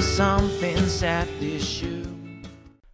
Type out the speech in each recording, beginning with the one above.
Something sad issue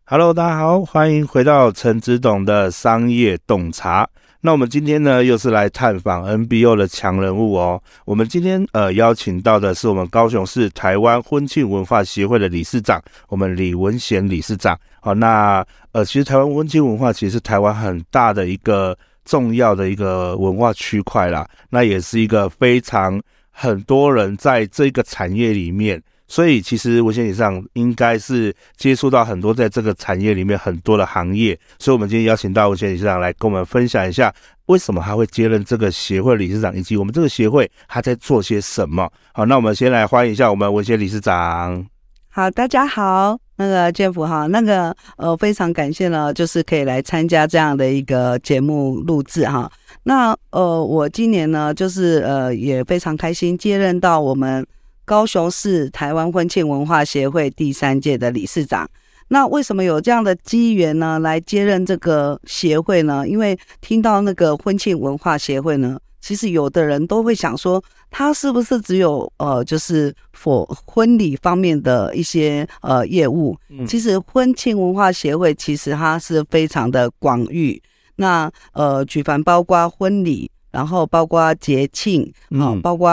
hello 大家好，欢迎回到陈子董的商业洞察。那我们今天呢，又是来探访 NBO 的强人物哦。我们今天呃邀请到的是我们高雄市台湾婚庆文化协会的理事长，我们李文贤理事长。好，那呃，其实台湾婚庆文化其实是台湾很大的一个重要的一个文化区块啦。那也是一个非常很多人在这个产业里面。所以，其实文贤理事长应该是接触到很多在这个产业里面很多的行业，所以我们今天邀请到文贤理事长来跟我们分享一下，为什么他会接任这个协会理事长，以及我们这个协会他在做些什么。好，那我们先来欢迎一下我们文贤理事长。好，大家好，那个 Jeff 哈，那个呃，非常感谢呢，就是可以来参加这样的一个节目录制哈。那呃，我今年呢，就是呃，也非常开心接任到我们。高雄市台湾婚庆文化协会第三届的理事长，那为什么有这样的机缘呢？来接任这个协会呢？因为听到那个婚庆文化协会呢，其实有的人都会想说，他是不是只有呃，就是 for 婚礼方面的一些呃业务？其实婚庆文化协会其实它是非常的广域，那呃举凡包括婚礼。然后包括节庆啊，包括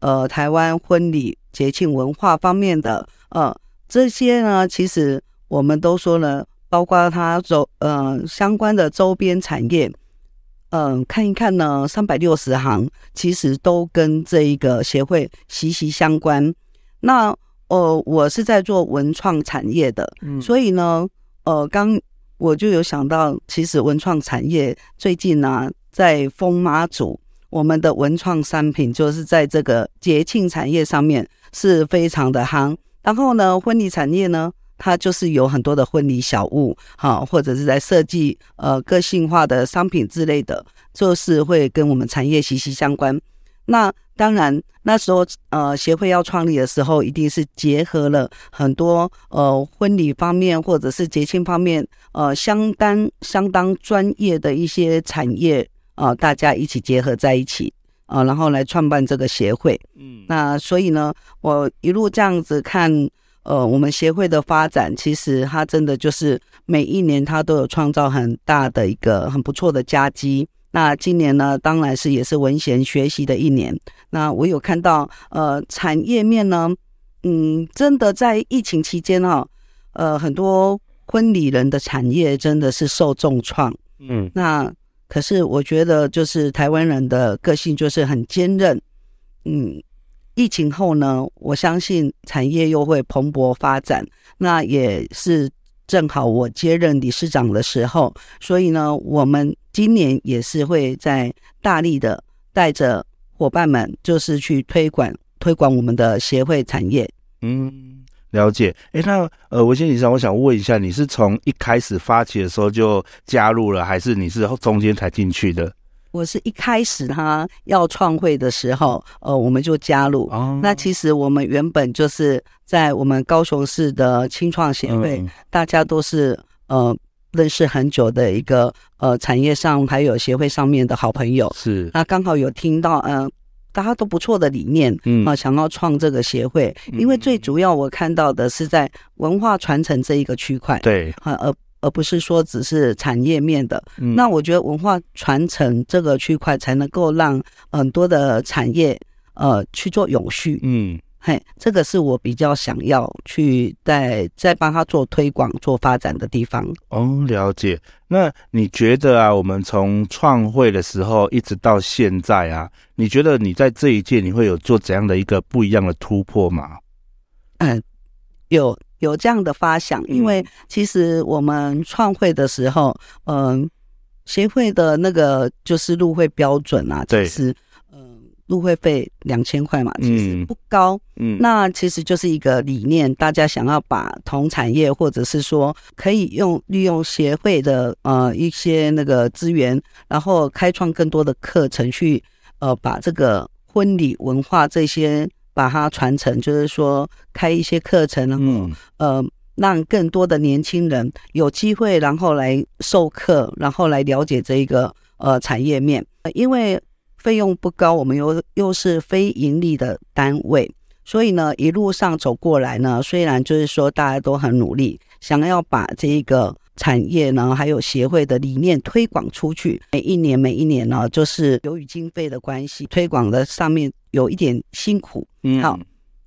呃台湾婚礼节庆文化方面的呃这些呢，其实我们都说了，包括它周呃相关的周边产业，嗯、呃，看一看呢，三百六十行其实都跟这一个协会息息相关。那呃我是在做文创产业的，嗯，所以呢，呃刚我就有想到，其实文创产业最近呢、啊。在丰妈祖，我们的文创商品就是在这个节庆产业上面是非常的夯。然后呢，婚礼产业呢，它就是有很多的婚礼小物，哈，或者是在设计呃个性化的商品之类的，就是会跟我们产业息息相关。那当然，那时候呃协会要创立的时候，一定是结合了很多呃婚礼方面或者是节庆方面呃相当相当专业的一些产业。啊、呃，大家一起结合在一起啊、呃，然后来创办这个协会。嗯，那所以呢，我一路这样子看，呃，我们协会的发展，其实它真的就是每一年它都有创造很大的一个很不错的佳绩。那今年呢，当然是也是文贤学习的一年。那我有看到，呃，产业面呢，嗯，真的在疫情期间哈、哦，呃，很多婚礼人的产业真的是受重创。嗯，那。可是我觉得，就是台湾人的个性就是很坚韧。嗯，疫情后呢，我相信产业又会蓬勃发展。那也是正好我接任理事长的时候，所以呢，我们今年也是会在大力的带着伙伴们，就是去推广推广我们的协会产业。嗯。了解，哎，那呃，文先理事长，我想问一下，你是从一开始发起的时候就加入了，还是你是中间才进去的？我是一开始他要创会的时候，呃，我们就加入。哦，那其实我们原本就是在我们高雄市的青创协会，嗯、大家都是呃认识很久的一个呃产业上还有协会上面的好朋友。是，那刚好有听到，嗯、呃。大家都不错的理念，嗯。啊，想要创这个协会，因为最主要我看到的是在文化传承这一个区块，对。啊，而而不是说只是产业面的。那我觉得文化传承这个区块才能够让很多的产业呃去做永续，嗯。嘿，这个是我比较想要去在在帮他做推广、做发展的地方。哦，了解。那你觉得啊，我们从创会的时候一直到现在啊，你觉得你在这一届你会有做怎样的一个不一样的突破吗？嗯，有有这样的发想，嗯、因为其实我们创会的时候，嗯，协会的那个就是入会标准啊，其实，嗯，入会费两千块嘛，其实不高，嗯，那其实就是一个理念，大家想要把同产业或者是说可以用利用协会的呃一些那个资源，然后开创更多的课程去呃把这个婚礼文化这些。把它传承，就是说开一些课程，然后、嗯、呃，让更多的年轻人有机会，然后来授课，然后来了解这一个呃产业面。因为费用不高，我们又又是非盈利的单位，所以呢，一路上走过来呢，虽然就是说大家都很努力，想要把这一个产业呢，还有协会的理念推广出去，每一年每一年呢，就是由于经费的关系，推广的上面。有一点辛苦，嗯，好，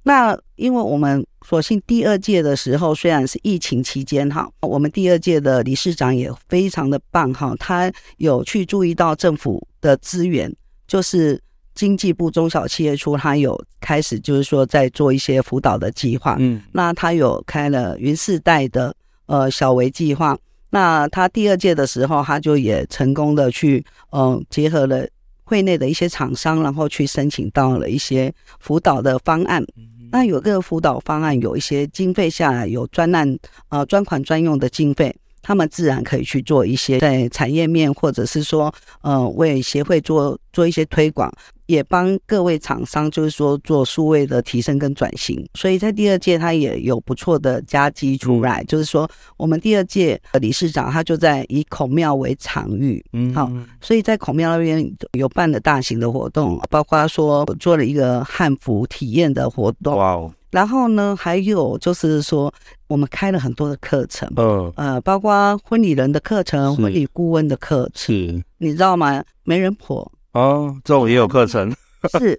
那因为我们所幸第二届的时候，虽然是疫情期间，哈，我们第二届的理事长也非常的棒，哈，他有去注意到政府的资源，就是经济部中小企业处，他有开始就是说在做一些辅导的计划，嗯，那他有开了云世代的呃小微计划，那他第二届的时候，他就也成功的去嗯、呃、结合了。会内的一些厂商，然后去申请到了一些辅导的方案。那有个辅导方案有一些经费下来，有专案呃专款专用的经费，他们自然可以去做一些在产业面，或者是说呃为协会做做一些推广。也帮各位厂商，就是说做数位的提升跟转型，所以在第二届他也有不错的佳绩出来。就是说，我们第二届的理事长他就在以孔庙为场域，嗯，好，所以在孔庙那边有办了大型的活动，包括说做了一个汉服体验的活动，哇哦，然后呢，还有就是说我们开了很多的课程，嗯，呃，包括婚礼人的课程、婚礼顾问的课程，是，你知道吗？媒人婆。哦，这种也有课程，是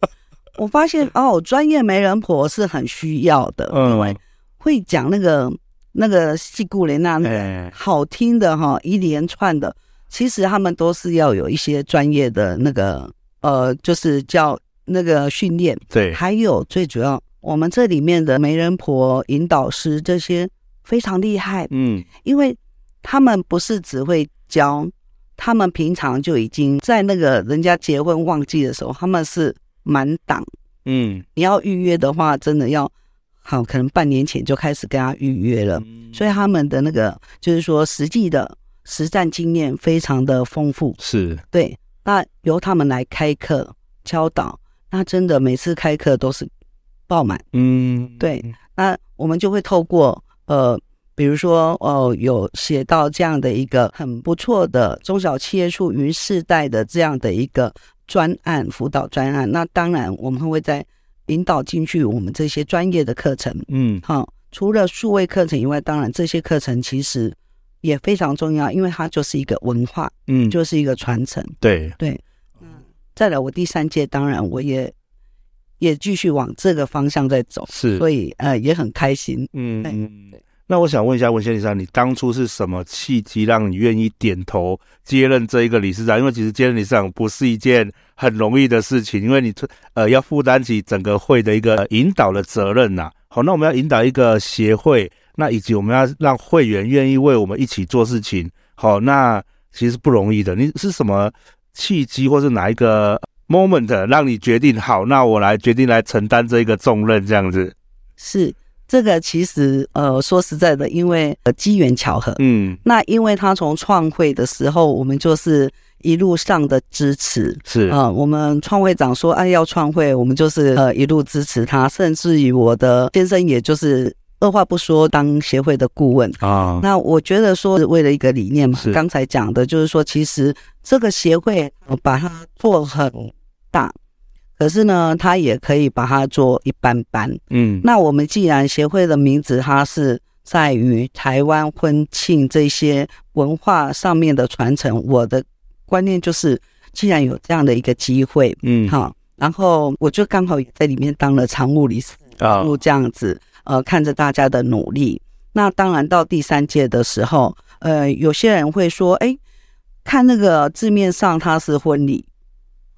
我发现哦，专业媒人婆是很需要的，嗯，因为会讲那个那个戏故雷那好听的哈，一连串的，其实他们都是要有一些专业的那个呃，就是叫那个训练，对，还有最主要，我们这里面的媒人婆引导师这些非常厉害，嗯，因为他们不是只会教。他们平常就已经在那个人家结婚旺季的时候，他们是满档。嗯，你要预约的话，真的要好，可能半年前就开始跟他预约了。所以他们的那个就是说实际的实战经验非常的丰富。是，对。那由他们来开课教导，那真的每次开课都是爆满。嗯，对。那我们就会透过呃。比如说，哦，有写到这样的一个很不错的中小企业处于世代的这样的一个专案辅导专案，那当然我们会在引导进去我们这些专业的课程。嗯，好，除了数位课程以外，当然这些课程其实也非常重要，因为它就是一个文化，嗯，就是一个传承。对对，嗯，再来我第三届，当然我也也继续往这个方向在走，是，所以呃也很开心。嗯嗯。那我想问一下文仙理事长，你当初是什么契机让你愿意点头接任这一个理事长？因为其实接任理事长不是一件很容易的事情，因为你呃要负担起整个会的一个引导的责任呐。好，那我们要引导一个协会，那以及我们要让会员愿意为我们一起做事情，好，那其实不容易的。你是什么契机，或是哪一个 moment 让你决定好？那我来决定来承担这一个重任，这样子是。这个其实，呃，说实在的，因为呃机缘巧合，嗯，那因为他从创会的时候，我们就是一路上的支持，是。啊、呃，我们创会长说，哎，要创会，我们就是呃一路支持他，甚至于我的先生，也就是二话不说当协会的顾问。啊。那我觉得说，为了一个理念嘛，刚才讲的就是说，其实这个协会把它做很大。可是呢，他也可以把它做一般般。嗯，那我们既然协会的名字，它是在于台湾婚庆这些文化上面的传承，我的观念就是，既然有这样的一个机会，嗯，好，然后我就刚好也在里面当了常务理事，啊，就这样子，呃，看着大家的努力。那当然到第三届的时候，呃，有些人会说，哎，看那个字面上它是婚礼。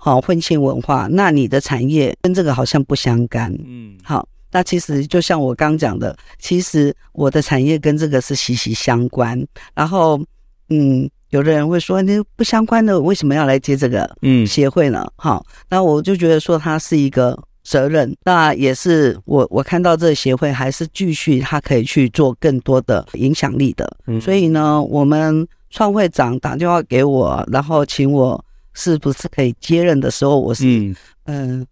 好，婚庆文化，那你的产业跟这个好像不相干。嗯，好，那其实就像我刚讲的，其实我的产业跟这个是息息相关。然后，嗯，有的人会说，那不相关的为什么要来接这个嗯协会呢？好，那我就觉得说它是一个责任。那也是我我看到这个协会还是继续，它可以去做更多的影响力的。嗯，所以呢，我们创会长打电话给我，然后请我是不是可以接任的时候，我是嗯。呃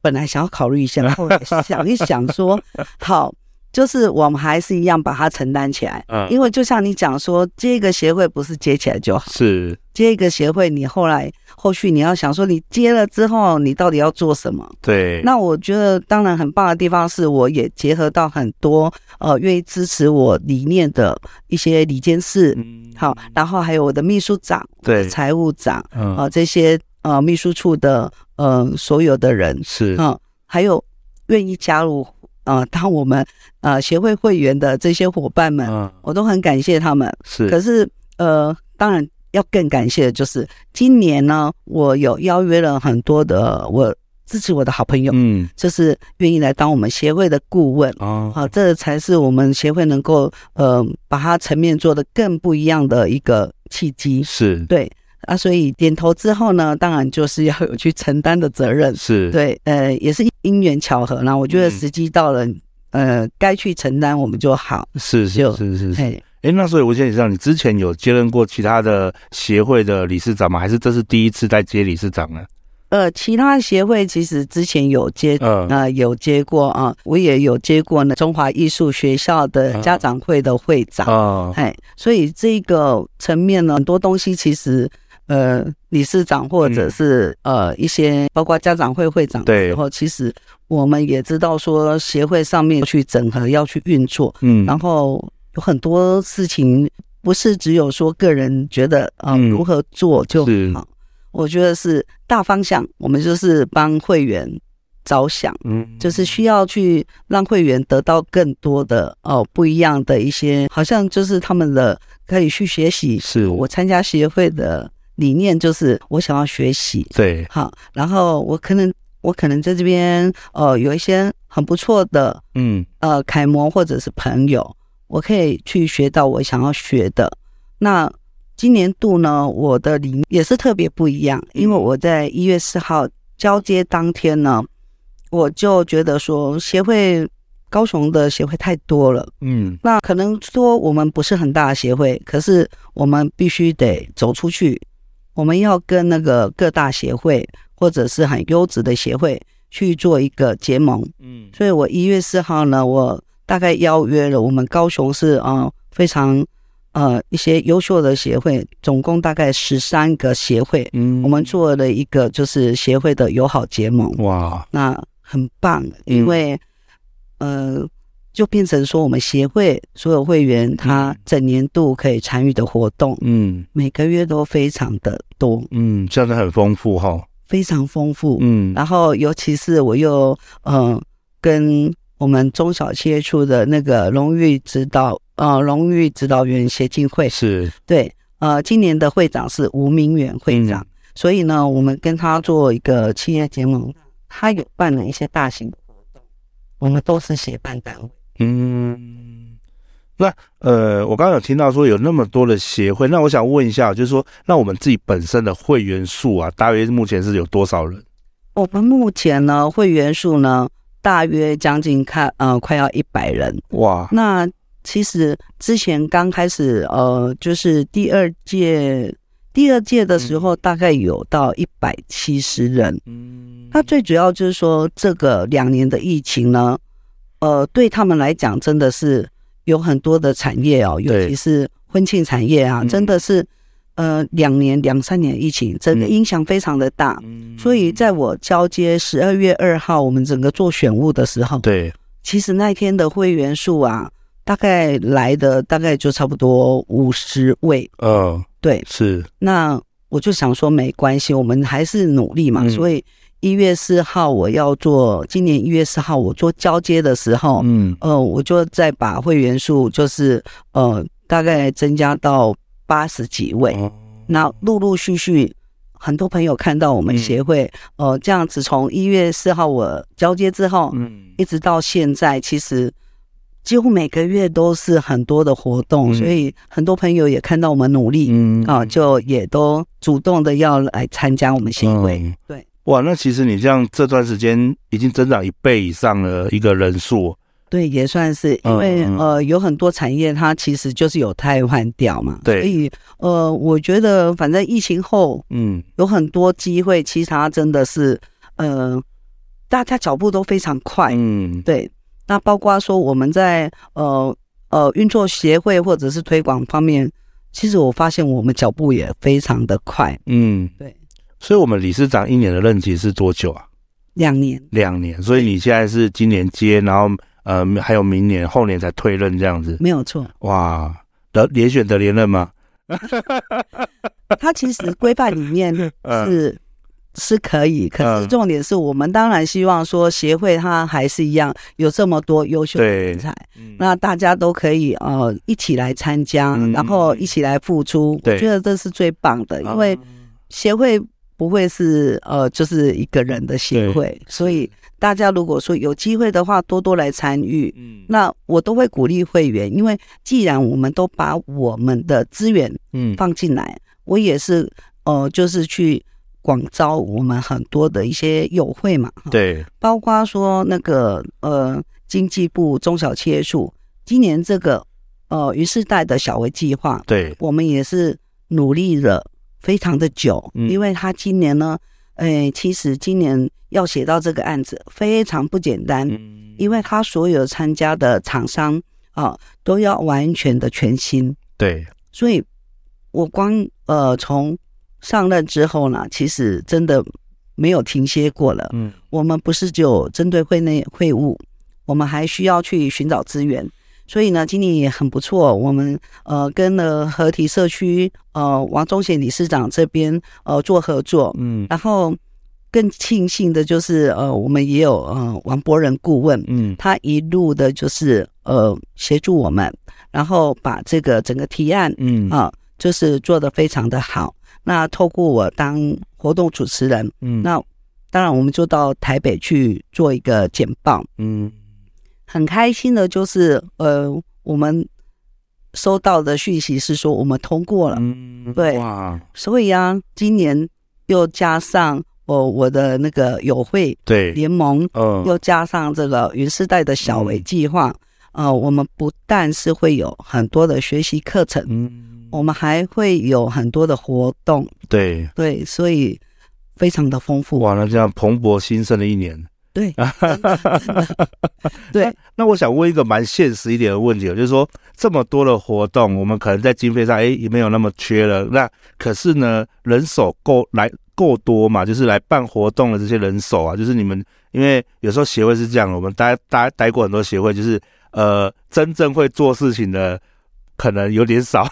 本来想要考虑一下，后来想一想说，好，就是我们还是一样把它承担起来。嗯，因为就像你讲说，接一个协会不是接起来就好，是接一个协会，你后来后续你要想说，你接了之后，你到底要做什么？对。那我觉得当然很棒的地方是，我也结合到很多呃愿意支持我理念的一些理监事，嗯，好，然后还有我的秘书长、对，财务长，嗯，啊这些。呃，秘书处的呃，所有的人是嗯、呃，还有愿意加入呃，当我们呃协会会员的这些伙伴们，嗯，我都很感谢他们。是，可是呃，当然要更感谢的就是今年呢，我有邀约了很多的我支持我的好朋友，嗯，就是愿意来当我们协会的顾问哦，好、呃，这才是我们协会能够呃把它层面做得更不一样的一个契机。是对。啊，所以点头之后呢，当然就是要有去承担的责任，是对，呃，也是因缘巧合啦。我觉得时机到了，嗯、呃，该去承担我们就好。是是是是是。哎，那所以我先知道，你之前有接任过其他的协会的理事长吗？还是这是第一次在接理事长呢？呃，其他协会其实之前有接，嗯、呃，有接过啊，我也有接过呢。中华艺术学校的家长会的会长，哦，哎，所以这个层面呢，很多东西其实。呃，理事长或者是、嗯、呃一些包括家长会会长的时候，其实我们也知道说协会上面去整合要去运作，嗯，然后有很多事情不是只有说个人觉得啊、呃嗯、如何做就好，我觉得是大方向，我们就是帮会员着想，嗯，就是需要去让会员得到更多的哦、呃、不一样的一些，好像就是他们的可以去学习，是。我参加协会的。理念就是我想要学习，对，好，然后我可能我可能在这边，呃，有一些很不错的，嗯，呃，楷模或者是朋友，我可以去学到我想要学的。那今年度呢，我的理念也是特别不一样，因为我在一月四号交接当天呢，我就觉得说协会高雄的协会太多了，嗯，那可能说我们不是很大的协会，可是我们必须得走出去。我们要跟那个各大协会或者是很优质的协会去做一个结盟，嗯，所以我一月四号呢，我大概邀约了我们高雄市啊非常呃一些优秀的协会，总共大概十三个协会，嗯，我们做了一个就是协会的友好结盟，哇，那很棒，因为呃。就变成说，我们协会所有会员他整年度可以参与的活动，嗯，每个月都非常的多，嗯，这样子很丰富哈，非常丰富，嗯，然后尤其是我又嗯、呃、跟我们中小企业处的那个荣誉指导呃荣誉指导员协进会。是。对，呃，今年的会长是吴明远会长，嗯，所以呢，我们跟他做一个企业结盟，他有办了一些大型的活动，我们都是协办单位。嗯，那呃，我刚刚有听到说有那么多的协会，那我想问一下，就是说，那我们自己本身的会员数啊，大约目前是有多少人？我们目前呢，会员数呢，大约将近看呃，快要一百人。哇，那其实之前刚开始呃，就是第二届第二届的时候，大概有到一百七十人。嗯，那最主要就是说，这个两年的疫情呢。呃，对他们来讲，真的是有很多的产业哦，尤其是婚庆产业啊，真的是呃，两年两三年疫情，真的影响非常的大。所以，在我交接十二月二号，我们整个做选务的时候，对，其实那天的会员数啊，大概来的大概就差不多五十位。嗯，对，是。那我就想说，没关系，我们还是努力嘛，所以。一月四号我要做，今年一月四号我做交接的时候，嗯，呃，我就再把会员数就是呃大概增加到八十几位，那陆陆续续，很多朋友看到我们协会，呃，这样子从一月四号我交接之后，嗯，一直到现在，其实几乎每个月都是很多的活动，所以很多朋友也看到我们努力，嗯。啊，就也都主动的要来参加我们协会。对，哇，那其实你这样这段时间已经增长一倍以上的一个人数。对，也算是，因为呃，有很多产业它其实就是有汰换掉嘛，对，所以呃，我觉得反正疫情后，嗯，有很多机会，其实它真的是呃，大家脚步都非常快，嗯，对。那包括说我们在呃呃运作协会或者是推广方面，其实我发现我们脚步也非常的快，嗯，对。所以，我们理事长一年的任期是多久啊？两年，两年。所以你现在是今年接，然后。呃，还有明年、后年才退任这样子，没有错。哇，得连选得连任吗？他其实规范里面 是、呃、是可以，可是重点是我们当然希望说协会它还是一样有这么多优秀的人才，那大家都可以呃一起来参加，嗯、然后一起来付出，我觉得这是最棒的，因为协会不会是呃就是一个人的协会，所以。大家如果说有机会的话，多多来参与。嗯，那我都会鼓励会员，因为既然我们都把我们的资源嗯放进来，嗯、我也是呃，就是去广招我们很多的一些友会嘛。对，包括说那个呃，经济部中小企业处今年这个呃云世代的小微计划，对，我们也是努力了非常的久，嗯、因为他今年呢。哎，其实今年要写到这个案子非常不简单，因为他所有参加的厂商啊都要完全的全新。对，所以我光呃从上任之后呢，其实真的没有停歇过了。嗯，我们不是只有针对会内会务，我们还需要去寻找资源。所以呢，今年也很不错。我们呃跟了合体社区呃王忠贤理事长这边呃做合作，嗯，然后更庆幸的就是呃我们也有呃王博仁顾问，嗯，他一路的就是呃协助我们，然后把这个整个提案，嗯啊，就是做得非常的好。那透过我当活动主持人，嗯，那当然我们就到台北去做一个简报，嗯。很开心的就是，呃，我们收到的讯息是说我们通过了，嗯，对，哇，所以啊，今年又加上我我的那个友会对。联盟，嗯，又加上这个云世代的小微计划，嗯、呃，我们不但是会有很多的学习课程，嗯，我们还会有很多的活动，对。对，所以非常的丰富。哇，那这样蓬勃兴盛的一年。对，对。那我想问一个蛮现实一点的问题，就是说这么多的活动，我们可能在经费上，哎，也没有那么缺了。那可是呢，人手够来够多嘛？就是来办活动的这些人手啊，就是你们，因为有时候协会是这样，我们待待待过很多协会，就是呃，真正会做事情的可能有点少。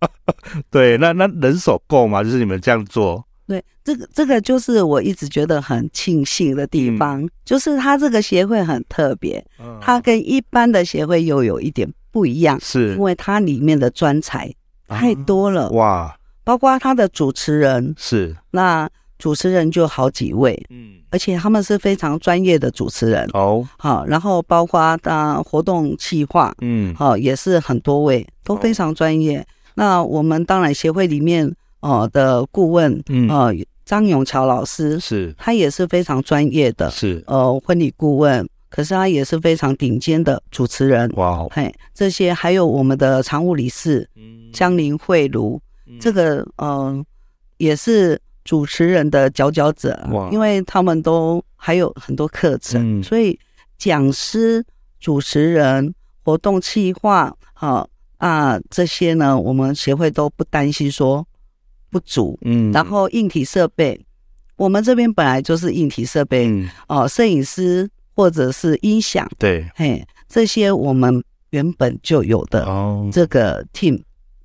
对，那那人手够吗？就是你们这样做。对，这个这个就是我一直觉得很庆幸的地方，嗯、就是它这个协会很特别，它跟一般的协会又有一点不一样，是因为它里面的专才太多了，啊、哇，包括他的主持人是，那主持人就好几位，嗯，而且他们是非常专业的主持人哦，好，然后包括他活动企划，嗯，好，也是很多位都非常专业，哦、那我们当然协会里面。哦的顾问，嗯，呃，张永桥老师是，他也是非常专业的，是，呃，婚礼顾问，可是他也是非常顶尖的主持人，哇，嘿，这些还有我们的常务理事，嗯，江林慧茹，这个，嗯、呃，也是主持人的佼佼者，哇，因为他们都还有很多课程，嗯、所以讲师、主持人、活动企划，好啊，这些呢，我们协会都不担心说。不足，嗯，然后硬体设备，我们这边本来就是硬体设备，嗯、哦，摄影师或者是音响，对，嘿，这些我们原本就有的，哦，这个 team，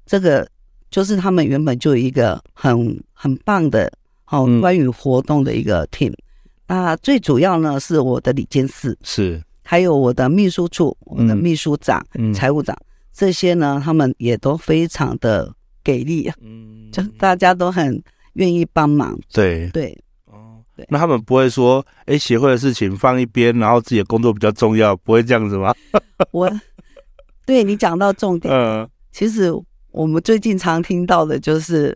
这个就是他们原本就有一个很很棒的，哦，关于活动的一个 team，嗯、那最主要呢是我的理监事，是，还有我的秘书处，我的秘书长、嗯、财务长，这些呢，他们也都非常的。给力，嗯，就大家都很愿意帮忙。对。对，哦，对。那他们不会说，哎，协会的事情放一边，然后自己的工作比较重要，不会这样子吗？我对你讲到重点，嗯，其实我们最近常听到的就是，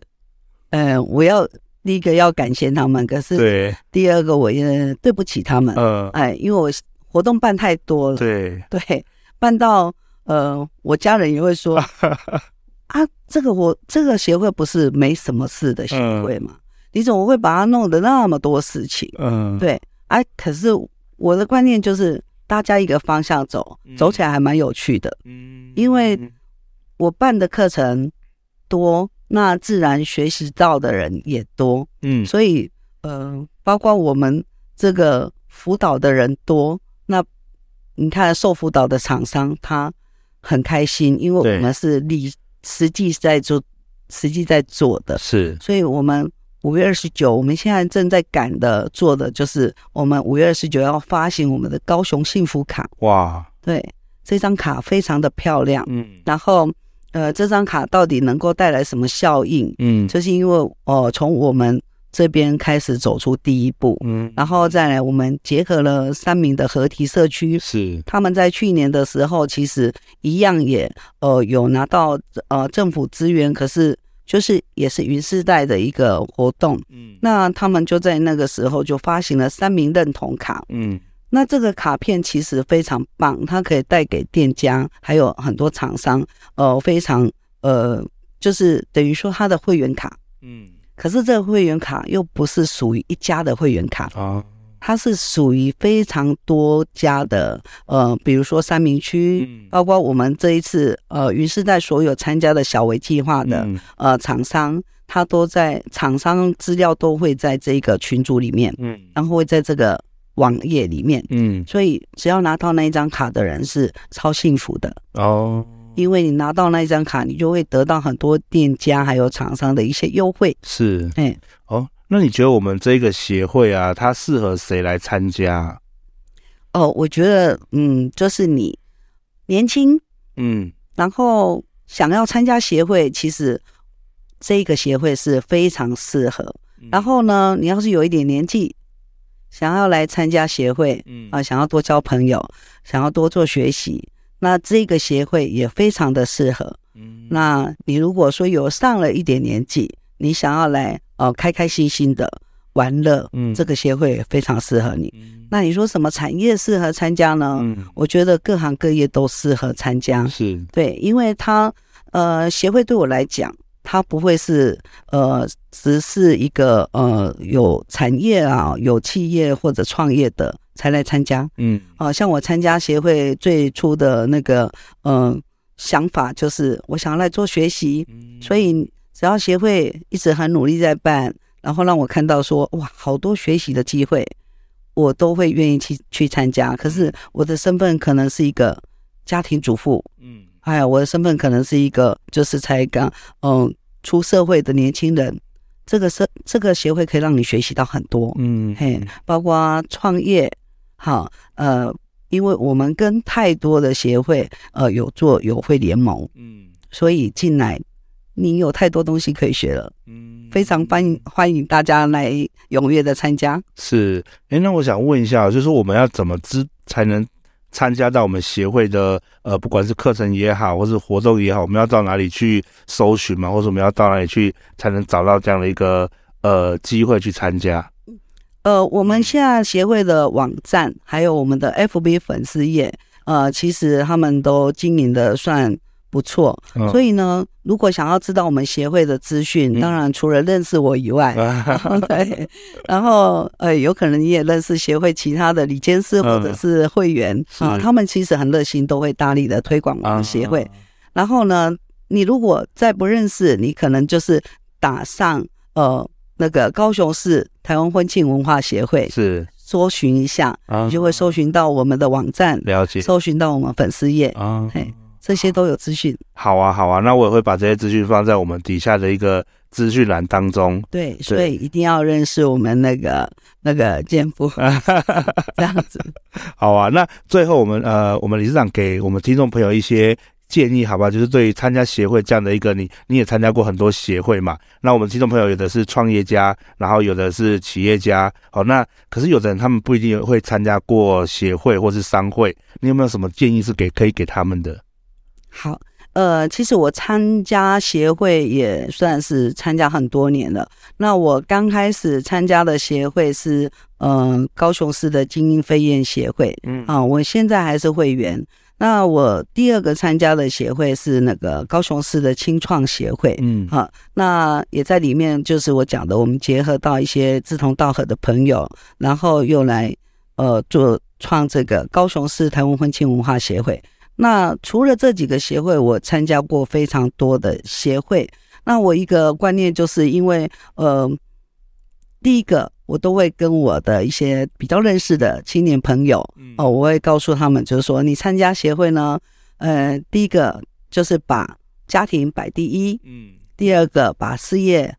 嗯、呃，我要第一个要感谢他们，可是对，第二个我也对不起他们，嗯，哎，因为我活动办太多了，对，对，办到呃，我家人也会说，啊，这个我这个协会不是没什么事的协会嘛，你怎么会把它弄得那么多事情？嗯，对，哎、啊，可是我的观念就是大家一个方向走，走起来还蛮有趣的，嗯，因为我办的课程多，那自然学习到的人也多，嗯，所以呃，包括我们这个辅导的人多。那你看，受辅导的厂商他很开心，因为我们是立实际在做，实际在做的，是，所以我们五月二十九，我们现在正在赶的做的就是，我们五月二十九要发行我们的高雄幸福卡。哇，对，这张卡非常的漂亮，嗯，然后呃，这张卡到底能够带来什么效应？嗯，就是因为哦、呃，从我们。这边开始走出第一步，嗯，然后再来，我们结合了三明的合体社区，是。他们在去年的时候，其实一样也呃有拿到呃政府资源，可是就是也是云世代的一个活动，嗯，那他们就在那个时候就发行了三明认同卡，嗯，那这个卡片其实非常棒，它可以带给店家还有很多厂商，呃，非常呃，就是等于说它的会员卡，嗯。可是这个会员卡又不是属于一家的会员卡啊，它是属于非常多家的，呃，比如说三明区，包括我们这一次呃云是在所有参加的小微计划的呃厂商，它都在厂商资料都会在这个群组里面，嗯，然后会在这个网页里面，嗯，所以只要拿到那一张卡的人是超幸福的。哦。因为你拿到那一张卡，你就会得到很多店家还有厂商的一些优惠。是，哎，哦，那你觉得我们这个协会啊，它适合谁来参加？哦，我觉得，嗯，就是你年轻，嗯，然后想要参加协会，其实这个协会是非常适合。然后呢，你要是有一点年纪，想要来参加协会，嗯啊，想要多交朋友，想要多做学习。那这个协会也非常的适合。嗯，那你如果说有上了一点年纪，你想要来呃开开心心的玩乐，嗯，这个协会也非常适合你。嗯，那你说什么产业适合参加呢？嗯，我觉得各行各业都适合参加。是，对，因为它呃协会对我来讲，它不会是呃只是一个呃有产业啊有企业或者创业的。才来参加，嗯，啊，像我参加协会最初的那个，嗯、呃，想法就是我想要来做学习，嗯，所以只要协会一直很努力在办，然后让我看到说，哇，好多学习的机会，我都会愿意去去参加。可是我的身份可能是一个家庭主妇，嗯，哎呀我的身份可能是一个就是才刚嗯出社会的年轻人，这个社这个协会可以让你学习到很多，嗯，嘿，包括创业。好，呃，因为我们跟太多的协会，呃，有做友会联盟，嗯，所以进来你有太多东西可以学了，嗯，非常欢迎欢迎大家来踊跃的参加。是，哎，那我想问一下，就是我们要怎么知才能参加到我们协会的，呃，不管是课程也好，或是活动也好，我们要到哪里去搜寻嘛，或者我们要到哪里去才能找到这样的一个呃机会去参加？呃，我们现在协会的网站还有我们的 FB 粉丝页，呃，其实他们都经营的算不错。哦、所以呢，如果想要知道我们协会的资讯，嗯、当然除了认识我以外，嗯、对，然后呃，有可能你也认识协会其他的理监事或者是会员啊、嗯呃，他们其实很热心，都会大力的推广我们协会。啊、然后呢，你如果再不认识，你可能就是打上呃。那个高雄市台湾婚庆文化协会是。搜寻一下，啊、你就会搜寻到我们的网站，了解，搜寻到我们粉丝页。啊，嘿，这些都有资讯。好啊，好啊，那我也会把这些资讯放在我们底下的一个资讯栏当中。对，对。所以一定要认识我们那个那个健夫，这样子。好啊，那最后我们呃，我们理事长给我们听众朋友一些建议，好吧？就是对于参加协会这样的一个你，你也参加过很多协会嘛。那我们听众朋友有的是创业家，然后有的是企业家，好，那可是有的人他们不一定会参加过协会或是商会，你有没有什么建议是给可以给他们的？好。呃，其实我参加协会也算是参加很多年了。那我刚开始参加的协会是，嗯、呃，高雄市的精英飞燕协会，嗯啊，我现在还是会员。那我第二个参加的协会是那个高雄市的青创协会，嗯啊，那也在里面，就是我讲的，我们结合到一些志同道合的朋友，然后又来呃做创这个高雄市台湾婚庆文化协会。那除了这几个协会，我参加过非常多的协会。那我一个观念就是因为，呃，第一个我都会跟我的一些比较认识的青年朋友，哦，我会告诉他们，就是说你参加协会呢，呃，第一个就是把家庭摆第一，嗯，第二个把事业。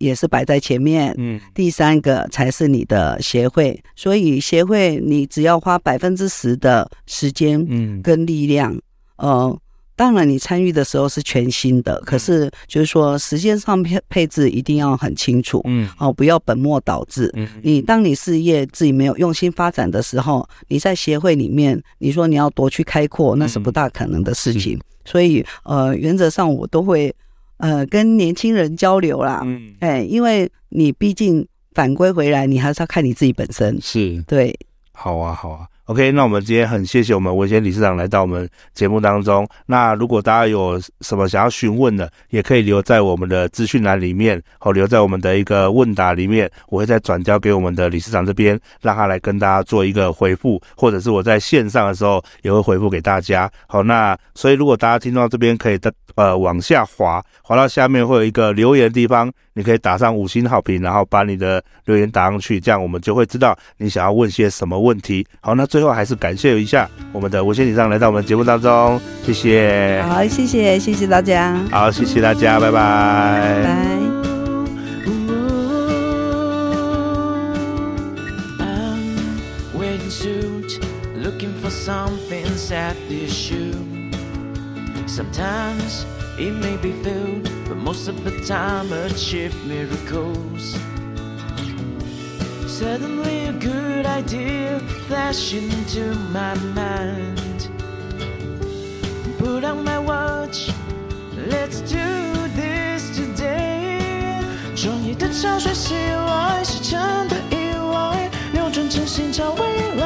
也是摆在前面，嗯，第三个才是你的协会，所以协会你只要花百分之十的时间，嗯，跟力量，嗯、呃，当然你参与的时候是全新的，可是就是说时间上配配置一定要很清楚，嗯，哦，不要本末倒置，嗯，你当你事业自己没有用心发展的时候，你在协会里面，你说你要多去开阔，那是不大可能的事情，嗯、所以呃，原则上我都会。呃，跟年轻人交流啦，嗯，哎，因为你毕竟反归回来，你还是要看你自己本身，是。对，好啊，好啊。OK，那我们今天很谢谢我们文贤理事长来到我们节目当中。那如果大家有什么想要询问的，也可以留在我们的资讯栏里面，或留在我们的一个问答里面，我会再转交给我们的理事长这边，让他来跟大家做一个回复，或者是我在线上的时候也会回复给大家。好，那所以如果大家听到这边，可以的呃往下滑，滑到下面会有一个留言的地方。你可以打上五星好评，然后把你的留言打上去，这样我们就会知道你想要问些什么问题。好，那最后还是感谢一下我们的文贤理事长来到我们节目当中，谢谢。好，谢谢，谢谢大家。好，谢谢大家，拜拜。拜拜。It may be filled, but most of the time achieve miracles. Suddenly a good idea flashed into my mind. Put on my watch, let's do this today. 终于的潮水袭来，是真的意外，扭转真心交为。